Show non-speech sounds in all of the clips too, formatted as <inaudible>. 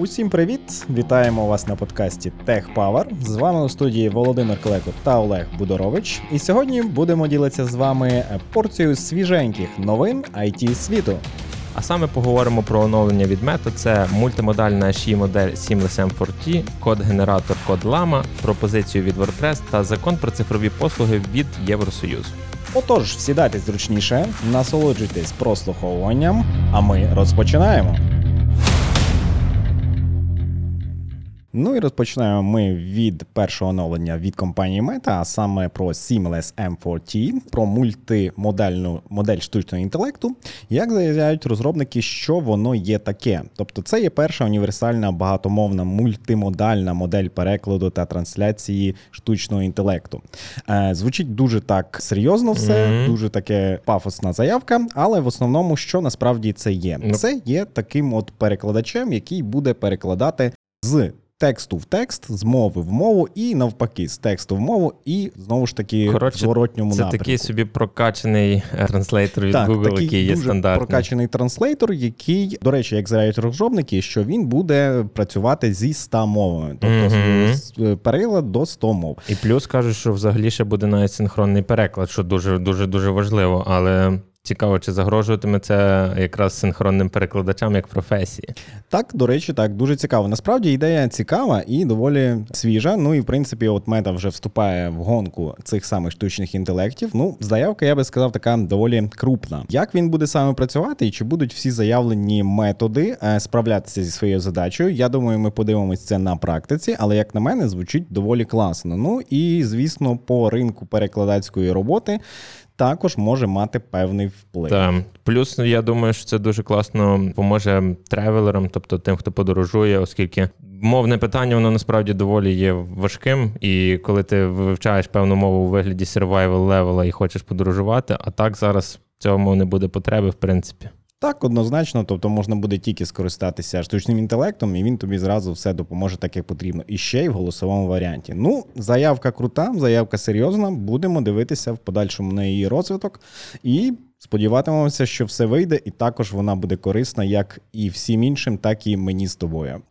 Усім привіт! Вітаємо вас на подкасті Tech Power. З вами у студії Володимир Клеко та Олег Будорович. І сьогодні будемо ділитися з вами порцією свіженьких новин IT світу. А саме поговоримо про оновлення від Meta. Це мультимодальна HI модель Seamless M4T, код-генератор код Lama, пропозицію від WordPress та закон про цифрові послуги від Євросоюзу. Отож, сідайтесь зручніше, насолоджуйтесь прослуховуванням, а ми розпочинаємо. Ну і розпочинаємо ми від першого оновлення від компанії Meta, а саме про Seamless M4T, про мультимодальну модель штучного інтелекту. Як заявляють розробники, що воно є таке. Тобто, це є перша універсальна багатомовна мультимодальна модель перекладу та трансляції штучного інтелекту. Е, Звучить дуже так серйозно, все, mm-hmm. дуже таке пафосна заявка, але в основному, що насправді це є? Mm-hmm. Це є таким от перекладачем, який буде перекладати з тексту в текст, з мови в мову, і навпаки, з тексту в мову, і знову ж таки Коротше, в зворотньому це напрямку. такий собі прокачений е, транслейтер від так, Google, такий який є дуже стандартний. прокачений транслейтор, який, до речі, як заявляють розробники, що він буде працювати зі 100 мовами, тобто mm-hmm. переклад до 100 мов. І плюс кажуть, що взагалі ще буде навіть синхронний переклад, що дуже дуже дуже важливо, але. Цікаво, чи загрожуватиме це якраз синхронним перекладачам як професії? Так, до речі, так дуже цікаво. Насправді ідея цікава і доволі свіжа. Ну і в принципі, от мета вже вступає в гонку цих самих штучних інтелектів. Ну, заявка, я би сказав, така доволі крупна. Як він буде саме працювати, і чи будуть всі заявлені методи е, справлятися зі своєю задачею? Я думаю, ми подивимось це на практиці, але як на мене, звучить доволі класно. Ну і звісно, по ринку перекладацької роботи також може мати певний вплив. Так. Плюс я думаю, що це дуже класно поможе тревелерам, тобто тим, хто подорожує, оскільки мовне питання воно насправді доволі є важким. І коли ти вивчаєш певну мову у вигляді survival левела і хочеш подорожувати, а так зараз цьому не буде потреби, в принципі. Так, однозначно, тобто можна буде тільки скористатися штучним інтелектом, і він тобі зразу все допоможе так, як потрібно. І ще й в голосовому варіанті. Ну, заявка крута, заявка серйозна. Будемо дивитися в подальшому на її розвиток. І сподіватимемося, що все вийде, і також вона буде корисна як і всім іншим, так і мені з тобою.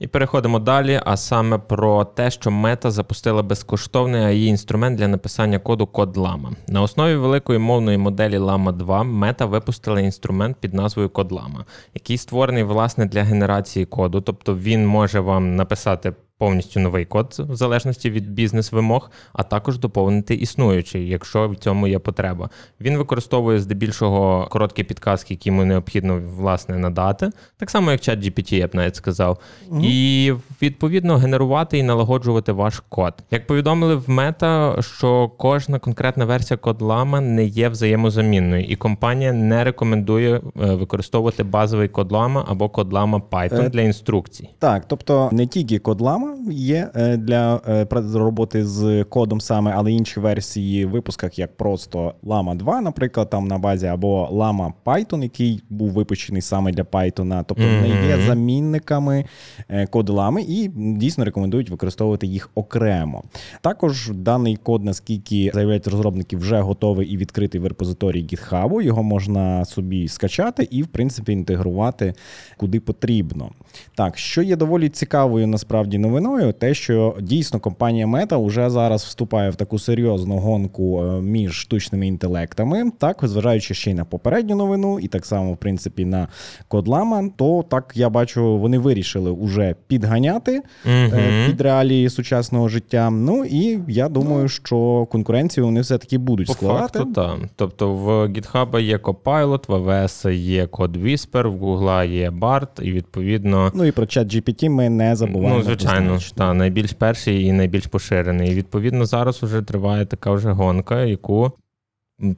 І переходимо далі. А саме про те, що Мета запустила безкоштовний ai інструмент для написання коду код Lama. На основі великої мовної моделі Lama 2 Мета випустила інструмент під назвою Код Lama, який створений власне для генерації коду, тобто він може вам написати повністю новий код в залежності від бізнес-вимог, а також доповнити існуючий, якщо в цьому є потреба. Він використовує здебільшого короткі підказки, які йому необхідно власне надати, так само як чат GPT, я б навіть сказав, угу. і відповідно генерувати і налагоджувати ваш код. Як повідомили в Meta, що кожна конкретна версія CodeLama не є взаємозамінною, і компанія не рекомендує е, використовувати базовий CodeLama або CodeLama Python е, для інструкцій. Так, тобто не тільки CodeLama, є е, для е, роботи з кодом саме, але інші версії в випусках, як просто Lama 2, наприклад, там на базі, або Lama Python, який був випущений саме для Python, тобто mm-hmm. не є замінниками е, коду Lama, і дійсно рекомендують використовувати їх окремо. Також даний код, наскільки заявляють розробники, вже готовий і відкритий в репозиторії GitHub, його можна собі скачати і, в принципі, інтегрувати куди потрібно. Так, що є доволі цікавою насправді новиною, новиною, те, що дійсно компанія Meta вже зараз вступає в таку серйозну гонку е, між штучними інтелектами, так зважаючи ще й на попередню новину, і так само, в принципі, на Кодлама, то так я бачу, вони вирішили уже підганяти mm під реалії сучасного життя. Ну і я думаю, що конкуренцію вони все таки будуть По складати. Факту, так. Тобто в GitHub є Copilot, в AWS є Code Whisper, в Google є BART, і відповідно. Ну і про чат GPT ми не забуваємо. Ну, звичайно. Ну, та, найбільш перший і найбільш поширений. І відповідно зараз вже триває така вже гонка, яку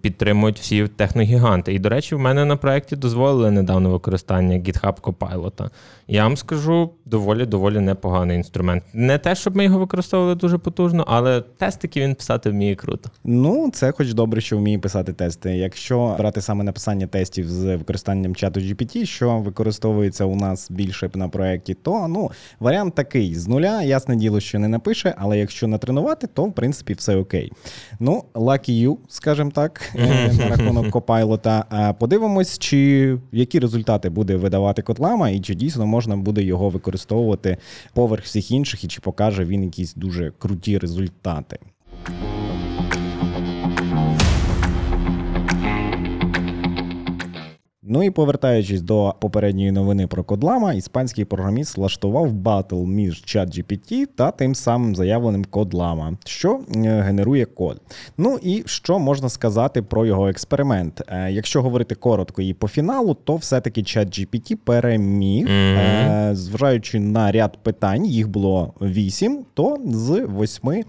підтримують всі техногіганти. І, до речі, в мене на проєкті дозволили недавно використання GitHub Copilot. Я вам скажу, доволі доволі непоганий інструмент. Не те, щоб ми його використовували дуже потужно, але тестики він писати вміє круто. Ну, це хоч добре, що вміє писати тести. Якщо брати саме написання тестів з використанням чату GPT, що використовується у нас більше на проєкті, то ну, варіант такий: з нуля, ясне діло, що не напише, але якщо натренувати, то в принципі все окей. Ну, lucky you, скажімо так так е, на рахунок копайлота. Подивимось, чи які результати буде видавати Котлама, і чи дійсно можна буде його використовувати поверх всіх інших, і чи покаже він якісь дуже круті результати. Ну і повертаючись до попередньої новини про Code Llama, іспанський програміст влаштував батл між ChatGPT та тим самим заявленим Code Llama, що е, генерує код. Ну і що можна сказати про його експеримент? Е, якщо говорити коротко і по фіналу, то все-таки ChatGPT переміг, mm-hmm. зважаючи на ряд питань, їх було вісім, то з восьми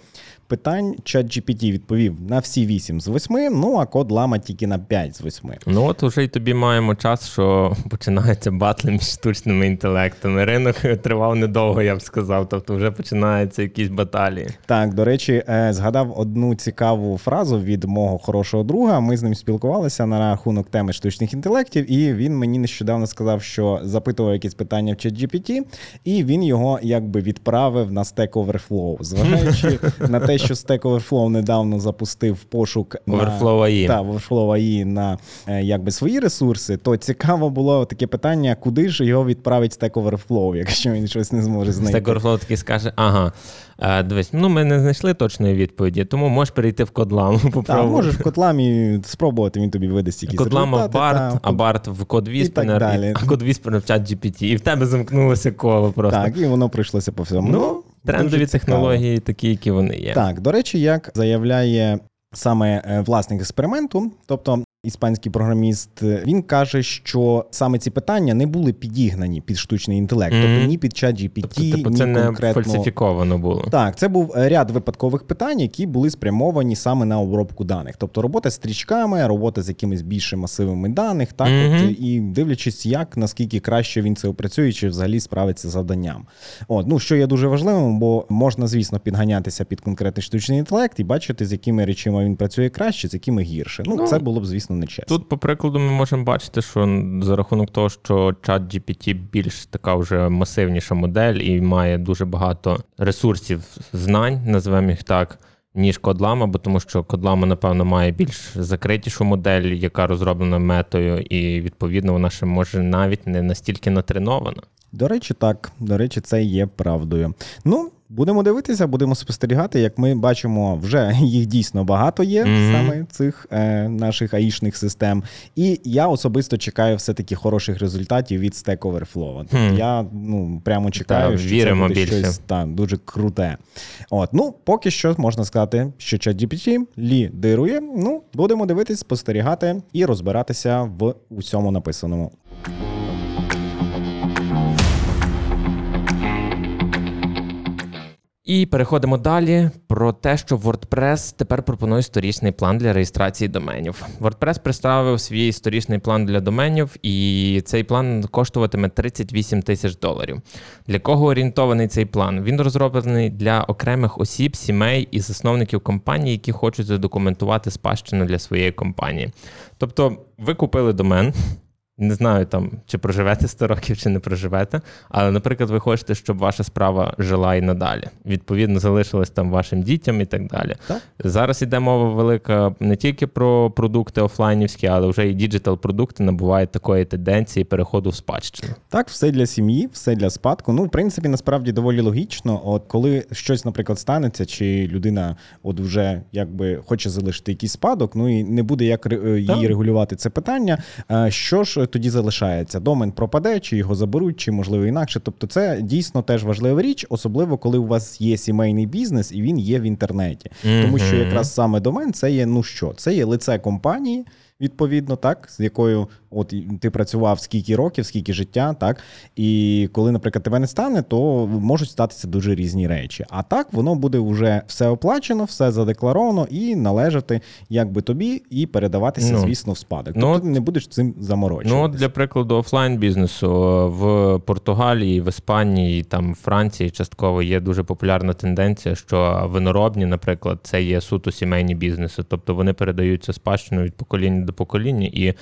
питань ChatGPT відповів на всі 8 з 8, ну а Code Llama тільки на 5 з 8. Ну от уже й тобі маємо час, що <laughs> починаються батли між штучними інтелектами. Ринок тривав недовго, я б сказав. Тобто вже починаються якісь баталії. Так, до речі, е, згадав одну цікаву фразу від мого хорошого друга. Ми з ним спілкувалися на рахунок теми штучних інтелектів, і він мені нещодавно сказав, що запитував якісь питання в ChatGPT, і він його якби відправив на Stack Overflow, зважаючи на те, що Stack Overflow недавно запустив пошук Overflow AI. Та, Overflow AI на е, якби свої ресурси, то цікаво було таке питання, куди ж його відправить Stack Overflow, якщо він щось не зможе знайти. Stack Overflow такий скаже, ага. Е, дивись, ну ми не знайшли точної відповіді, тому можеш перейти в кодлам. <laughs> Так, можеш в кодламі спробувати, він тобі видасть якісь Кодлама в Барт, а Барт в код Whisperer, а код <laughs> в чат GPT. І в тебе замкнулося коло просто. Так, і воно пройшлося по всьому. Ну, Трендові технології такі, які вони є. Так, до речі, як заявляє саме е, власник експерименту, тобто іспанський програміст, він каже, що саме ці питання не були підігнані під штучний інтелект, mm-hmm. тобто ні під чат GPT, тобто, типу, ні це конкретно... не фальсифіковано було. Так, це був ряд випадкових питань, які були спрямовані саме на обробку даних. Тобто робота з стрічками, робота з якимись більше масивами даних, так mm-hmm. от, і дивлячись, як наскільки краще він це опрацює, чи взагалі справиться з завданням. От, ну що є дуже важливим, бо можна, звісно, підганятися під конкретний штучний інтелект і бачити, з якими речами він працює краще, з якими гірше. Ну, ну це було б, звісно звісно, нечесно. Тут, по прикладу, ми можемо бачити, що за рахунок того, що чат GPT більш така вже масивніша модель і має дуже багато ресурсів знань, називаємо їх так. Ніж Кодлама, бо тому що Кодлама, напевно, має більш закритішу модель, яка розроблена метою, і відповідно вона ще може навіть не настільки натренована. До речі, так. До речі, це є правдою. Ну, Будемо дивитися, будемо спостерігати. Як ми бачимо, вже <laughs> їх дійсно багато є mm-hmm. саме цих е, наших аїшних систем. І я особисто чекаю все-таки хороших результатів від Stack Overflow. Mm-hmm. Я ну прямо чекаю, та, що віримо це буде більше. щось та, дуже круте. От, ну поки що можна сказати, що ChatGPT лідирує. Ну, будемо дивитись, спостерігати і розбиратися в усьому написаному. І переходимо далі про те, що WordPress тепер пропонує сторічний план для реєстрації доменів. WordPress представив свій сторічний план для доменів, і цей план коштуватиме 38 тисяч доларів. Для кого орієнтований цей план? Він розроблений для окремих осіб, сімей і засновників компаній, які хочуть задокументувати спадщину для своєї компанії. Тобто, ви купили домен. Не знаю, там, чи проживете 100 років, чи не проживете. Але, наприклад, ви хочете, щоб ваша справа жила і надалі. Відповідно, залишилась там вашим дітям і так далі. Так. Зараз іде мова велика не тільки про продукти офлайнівські, але вже і діджитал-продукти набувають такої тенденції переходу в спадщину. Так, все для сім'ї, все для спадку. Ну, в принципі, насправді доволі логічно. От коли щось, наприклад, станеться, чи людина от вже якби хоче залишити якийсь спадок, ну і не буде як її так. регулювати це питання. Що ж тоді залишається? Домен пропаде, чи його заберуть, чи можливо інакше. Тобто, це дійсно теж важлива річ, особливо коли у вас є сімейний бізнес і він є в інтернеті, mm-hmm. тому що якраз саме домен це є ну що, це є лице компанії відповідно, так, з якою от ти працював скільки років, скільки життя, так. І коли, наприклад, тебе не стане, то можуть статися дуже різні речі. А так воно буде вже все оплачено, все задекларовано і належати якби тобі, і передаватися, ну, звісно, в спадок. Ну, тобто ти не будеш цим заморочуватися. Ну, для прикладу, офлайн бізнесу в Португалії, в Іспанії, там Франції частково є дуже популярна тенденція, що виноробні, наприклад, це є суто сімейні бізнеси, тобто вони передаються спадщиною від покоління до покоління, і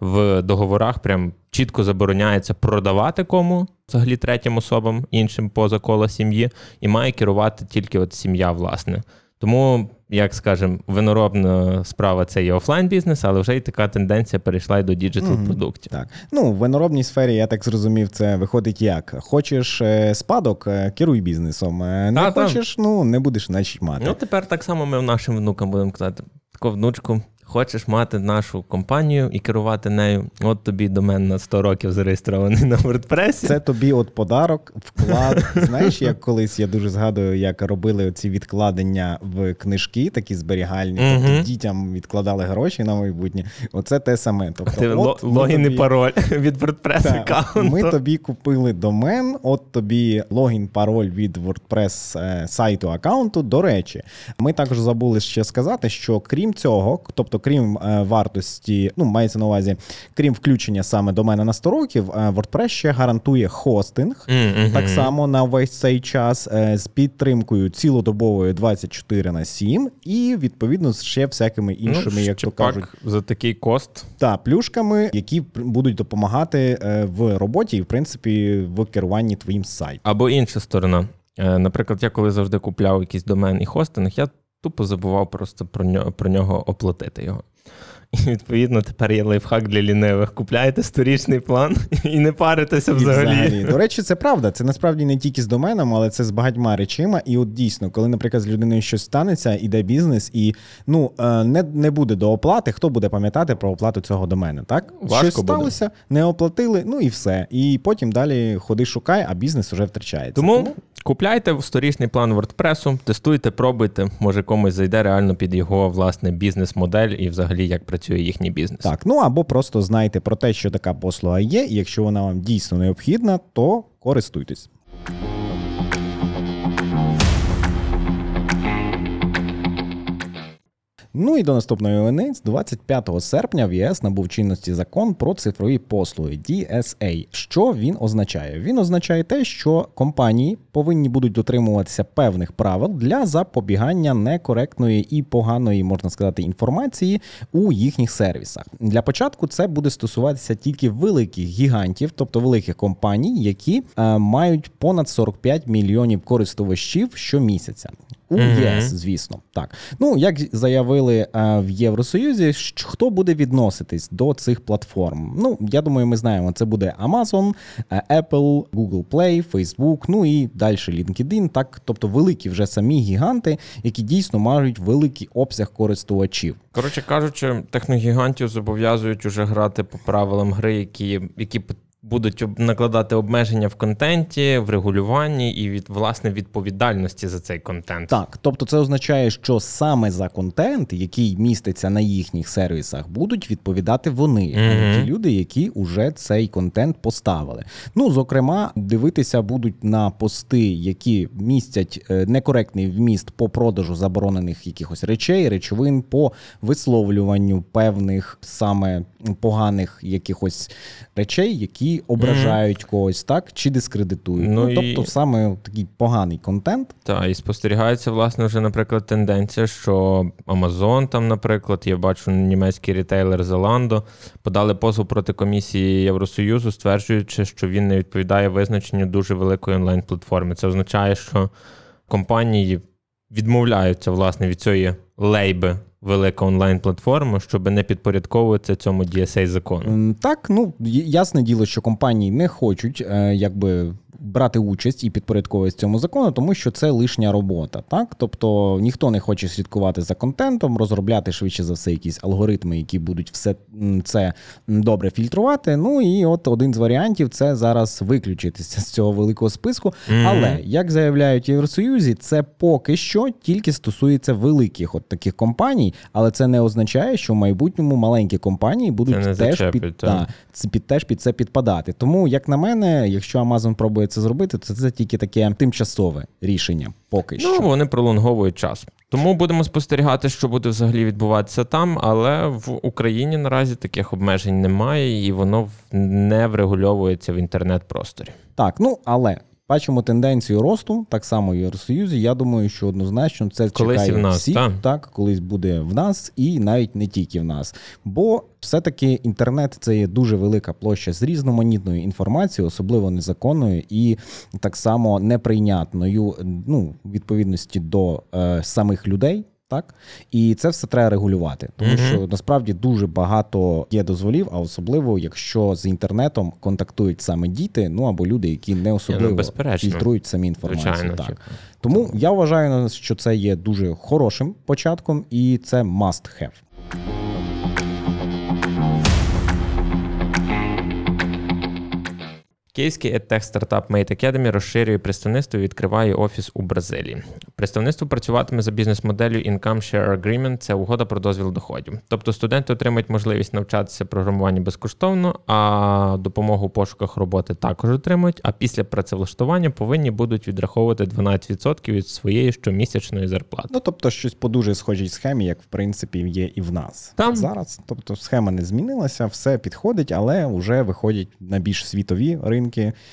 в договорах прям чітко забороняється продавати кому взагалі третім особам іншим поза кола сім'ї, і має керувати тільки от сім'я, власне. Тому, як скажемо, виноробна справа це є офлайн бізнес, але вже й така тенденція перейшла й до діджитал продуктів. Так. Ну, в виноробній сфері, я так зрозумів, це виходить як. Хочеш е, спадок, е, керуй бізнесом. Е, Не та. хочеш, ну не будеш значить мати. Ну тепер так само ми нашим внукам будемо казати: таку внучку. Хочеш мати нашу компанію і керувати нею? От тобі домен на 100 років зареєстрований <laughs> на WordPress. Це тобі от подарок, вклад. Знаєш, як колись я дуже згадую, як робили ці відкладення в книжки, такі зберігальні, Мгм. тобто дітям відкладали гроші на майбутнє. Оце те саме. Тобто, Ти от логін і пароль <laughs> від WordPress Так, аккаунту. Ми тобі купили домен, от тобі логін, пароль від WordPress е, сайту аккаунту. До речі, ми також забули ще сказати, що крім цього, тобто крім е, вартості, ну мається на увазі, крім включення саме домена на 100 років, е, WordPress ще гарантує хостинг. Мгм. Так само на весь цей час е, з підтримкою цілодобовою 24 на 7 і відповідно ще всякими іншими, ну, як то кажуть, за такий кост. та плюшками, які будуть допомагати в роботі і в принципі в керуванні твоїм сайтом. Або інша сторона. Наприклад, я коли завжди купляв якийсь домен і хостинг, я тупо забував просто про нього, про нього оплатити його. І відповідно тепер є лайфхак для лінивих. Купляєте сторічний план і не паритеся І взагалі. <laughs> До речі, це правда. Це насправді не тільки з доменом, але це з багатьма речима. І от дійсно, коли, наприклад, з людиною щось станеться, іде бізнес, і ну е, не, не буде до оплати, хто буде пам'ятати про оплату цього домену? Так Важко щось буде. сталося, не оплатили, ну і все. І потім далі ходи шукай, а бізнес вже втрачається. Тому купляйте сторічний план WordPress, тестуйте, пробуйте. Може комусь зайде реально під його власне бізнес-модель і взагалі як працює їхній бізнес. Так, ну або просто знайте про те, що така послуга є, і якщо вона вам дійсно необхідна, то користуйтесь. Ну і до наступної новини. З 25 серпня в ЄС набув чинності закон про цифрові послуги DSA. Що він означає? Він означає те, що компанії повинні будуть дотримуватися певних правил для запобігання некоректної і поганої, можна сказати, інформації у їхніх сервісах. Для початку це буде стосуватися тільки великих гігантів, тобто великих компаній, які е, мають понад 45 мільйонів користувачів щомісяця. У. ЄС, звісно, так. Ну як заявили е, в Євросоюзі, хто буде відноситись до цих платформ? Ну я думаю, ми знаємо, це буде Amazon, е, Apple, Google Play, Facebook, ну і далі LinkedIn. Так, тобто великі вже самі гіганти, які дійсно мають великий обсяг користувачів. Коротше кажучи, техногігантів зобов'язують уже грати по правилам гри, які, які будуть накладати обмеження в контенті, в регулюванні і від власне відповідальності за цей контент. Так, тобто це означає, що саме за контент, який міститься на їхніх сервісах, будуть відповідати вони, а не Мгм. ті люди, які уже цей контент поставили. Ну, зокрема, дивитися будуть на пости, які містять е, некоректний вміст по продажу заборонених якихось речей, речовин, по висловлюванню певних саме поганих якихось речей, які ображають когось, так чи дискредитують. Ну Ну, і- тобто, саме такий поганий контент. Та і спостерігається, власне, вже, наприклад, тенденція, що Amazon, там, наприклад, я бачу німецький рітейлер Zalando, подали позов проти комісії Євросоюзу, стверджуючи, що він не відповідає визначенню дуже великої онлайн-платформи. Це означає, що компанії відмовляються власне від цієї лейби велика онлайн-платформа, щоб не підпорядковуватися цьому DSA закону. Так, ну ясне діло, що компанії не хочуть е, якби. Брати участь і підпорядковуватися цьому закону, тому що це лишня робота. Так, тобто ніхто не хоче слідкувати за контентом, розробляти швидше за все якісь алгоритми, які будуть все це добре фільтрувати. Ну і от один з варіантів це зараз виключитися з цього великого списку. Мгм. Але як заявляють в Євросоюзі, це поки що тільки стосується великих от таких компаній, але це не означає, що в майбутньому маленькі компанії будуть теж зачепить, під, та, під теж під це підпадати. Тому, як на мене, якщо Amazon пробує це зробити, то це тільки таке тимчасове рішення. Поки Ну, що. вони пролонговують час. Тому будемо спостерігати, що буде взагалі відбуватися там. Але в Україні наразі таких обмежень немає, і воно не врегульовується в інтернет-просторі. Так, ну але Бачимо тенденцію росту, так само в Євросоюзі. Я думаю, що однозначно це Колись чекає в нас, всіх, та. так, колись буде в нас, і навіть не тільки в нас. Бо все-таки інтернет це є дуже велика площа з різноманітною інформацією, особливо незаконною і так само неприйнятною, ну, відповідності до е, самих людей. Так, і це все треба регулювати, тому Мгм. що насправді дуже багато є дозволів, а особливо якщо з інтернетом контактують саме діти, ну або люди, які не особливо безперечно. фільтрують самі інформацію. Звичайно, так. типу. Тому я вважаю, що це є дуже хорошим початком, і це must have. Київський edtech стартап Mate Academy розширює представництво і відкриває офіс у Бразилії. Представництво працюватиме за бізнес-моделлю Income Share Agreement – це угода про дозвіл доходів. Тобто студенти отримають можливість навчатися програмуванню безкоштовно, а допомогу у пошуках роботи також отримують. А після працевлаштування повинні будуть відраховувати 12% від своєї щомісячної зарплати. Ну тобто, щось по дуже схожій схемі, як в принципі є і в нас Там. зараз. Тобто, схема не змінилася, все підходить, але вже виходять на більш світові ринки.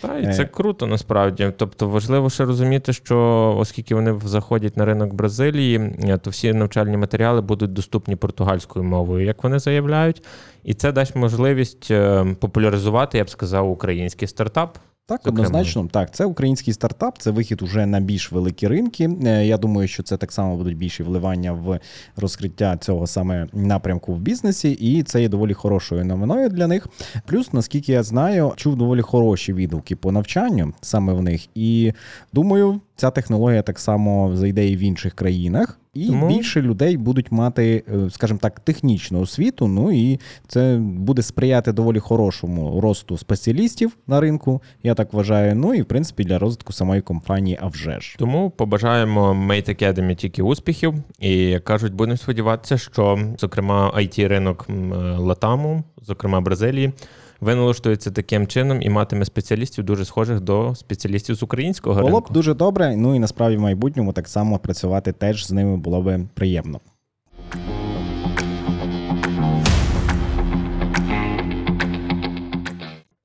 Та і це Е. круто насправді. Тобто важливо ще розуміти, що оскільки вони заходять на ринок Бразилії, е, то всі навчальні матеріали будуть доступні португальською мовою, як вони заявляють, і це дасть можливість е, популяризувати, я б сказав, український стартап. Так, Зокрема. однозначно, так, це український стартап, це вихід уже на більш великі ринки. Е, Я думаю, що це так само будуть більші вливання в розкриття цього саме напрямку в бізнесі, і це є доволі хорошою новиною для них. Плюс, наскільки я знаю, чув доволі хороші відгуки по навчанню саме в них. І думаю, ця технологія так само зайде і в інших країнах. І Тому- більше людей будуть мати, е, скажімо так, технічну освіту. Ну і це буде сприяти доволі хорошому росту спеціалістів на ринку, я так вважаю. Ну і в принципі для розвитку самої компанії, а вже ж. Тому побажаємо Mate Academy тільки успіхів. І як кажуть, будемо сподіватися, що зокрема it ринок е, Латаму, зокрема Бразилії, виналаштується таким чином і матиме спеціалістів дуже схожих до спеціалістів з українського Було б дуже добре. Ну і насправді в майбутньому так само працювати теж з ними було би приємно.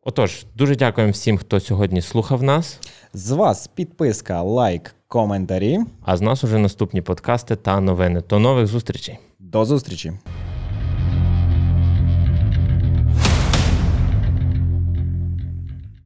Отож, дуже дякуємо всім, хто сьогодні слухав нас. З вас підписка, лайк, коментарі. А з нас уже наступні подкасти та новини. До нових зустрічей. До зустрічі!